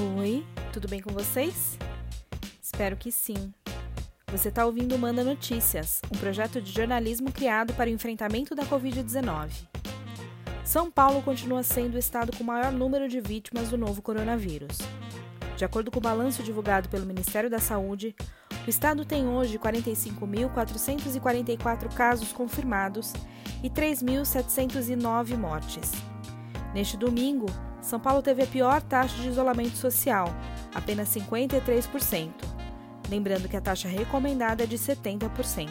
Oi, tudo bem com vocês? Espero que sim. Você está ouvindo Manda Notícias, um projeto de jornalismo criado para o enfrentamento da Covid-19. São Paulo continua sendo o estado com maior número de vítimas do novo coronavírus. De acordo com o balanço divulgado pelo Ministério da Saúde, o estado tem hoje 45.444 casos confirmados e 3.709 mortes. Neste domingo, São Paulo teve a pior taxa de isolamento social, apenas 53%, lembrando que a taxa recomendada é de 70%.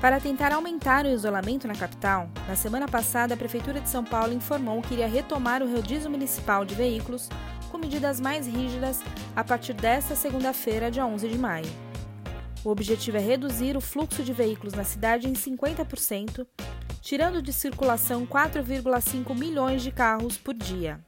Para tentar aumentar o isolamento na capital, na semana passada a Prefeitura de São Paulo informou que iria retomar o rodízio municipal de veículos com medidas mais rígidas a partir desta segunda-feira, dia 11 de maio. O objetivo é reduzir o fluxo de veículos na cidade em 50%, tirando de circulação 4,5 milhões de carros por dia.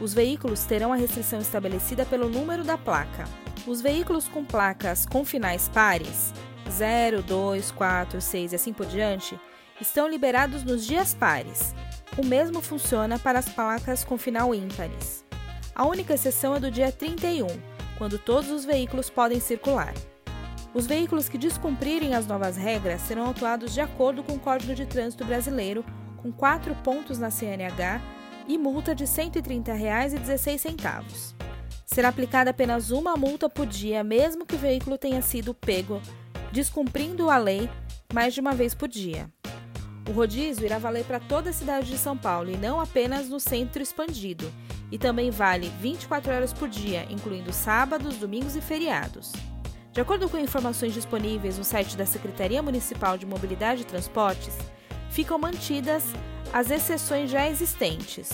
Os veículos terão a restrição estabelecida pelo número da placa. Os veículos com placas com finais pares, 0, 2, 4, 6 e assim por diante, estão liberados nos dias pares. O mesmo funciona para as placas com final ímpares. A única exceção é do dia 31, quando todos os veículos podem circular. Os veículos que descumprirem as novas regras serão autuados de acordo com o Código de Trânsito Brasileiro, com quatro pontos na CNH e multa de R$ 130,16. Será aplicada apenas uma multa por dia, mesmo que o veículo tenha sido pego descumprindo a lei mais de uma vez por dia. O rodízio irá valer para toda a cidade de São Paulo e não apenas no centro expandido, e também vale 24 horas por dia, incluindo sábados, domingos e feriados. De acordo com informações disponíveis no site da Secretaria Municipal de Mobilidade e Transportes, ficam mantidas as exceções já existentes,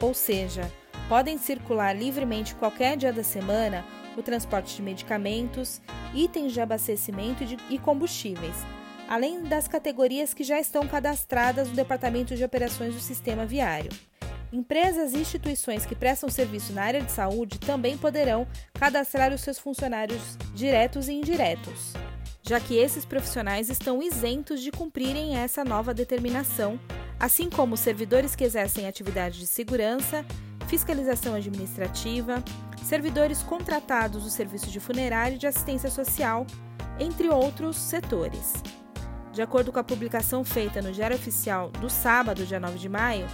ou seja, podem circular livremente qualquer dia da semana o transporte de medicamentos, itens de abastecimento e combustíveis, além das categorias que já estão cadastradas no Departamento de Operações do Sistema Viário. Empresas e instituições que prestam serviço na área de saúde também poderão cadastrar os seus funcionários diretos e indiretos, já que esses profissionais estão isentos de cumprirem essa nova determinação, assim como servidores que exercem atividade de segurança, fiscalização administrativa, servidores contratados do serviço de funerário e de assistência social, entre outros setores. De acordo com a publicação feita no Diário Oficial do sábado, dia 9 de maio,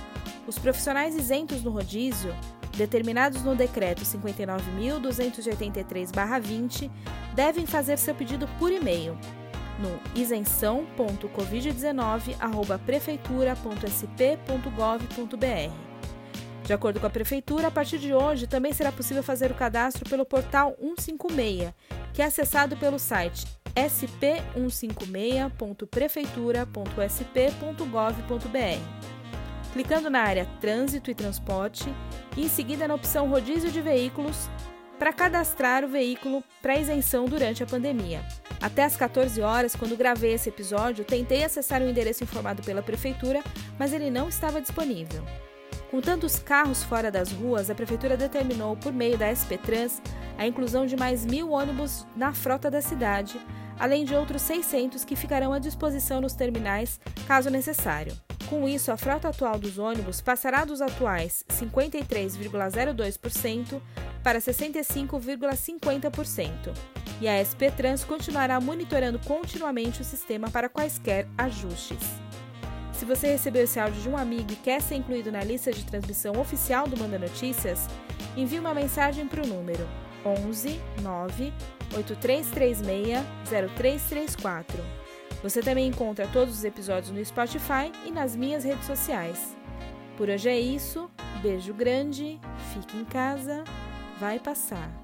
os profissionais isentos no rodízio, determinados no Decreto 59.283-20, devem fazer seu pedido por e-mail no isenção.covid19@prefeitura.sp.gov.br. De acordo com a Prefeitura, a partir de hoje também será possível fazer o cadastro pelo portal 156, que é acessado pelo site sp156.prefeitura.sp.gov.br clicando na área Trânsito e Transporte e em seguida na opção Rodízio de Veículos para cadastrar o veículo para isenção durante a pandemia. Até às 14 horas, quando gravei esse episódio, tentei acessar o endereço informado pela prefeitura, mas ele não estava disponível. Com tantos carros fora das ruas, a prefeitura determinou, por meio da SP Trans, a inclusão de mais mil ônibus na frota da cidade, além de outros 600 que ficarão à disposição nos terminais, caso necessário. Com isso, a frota atual dos ônibus passará dos atuais 53,02% para 65,50%, e a SP Trans continuará monitorando continuamente o sistema para quaisquer ajustes. Se você recebeu esse áudio de um amigo e quer ser incluído na lista de transmissão oficial do Manda Notícias, envie uma mensagem para o número 11 9 8336 0334. Você também encontra todos os episódios no Spotify e nas minhas redes sociais. Por hoje é isso, beijo grande, fique em casa, vai passar.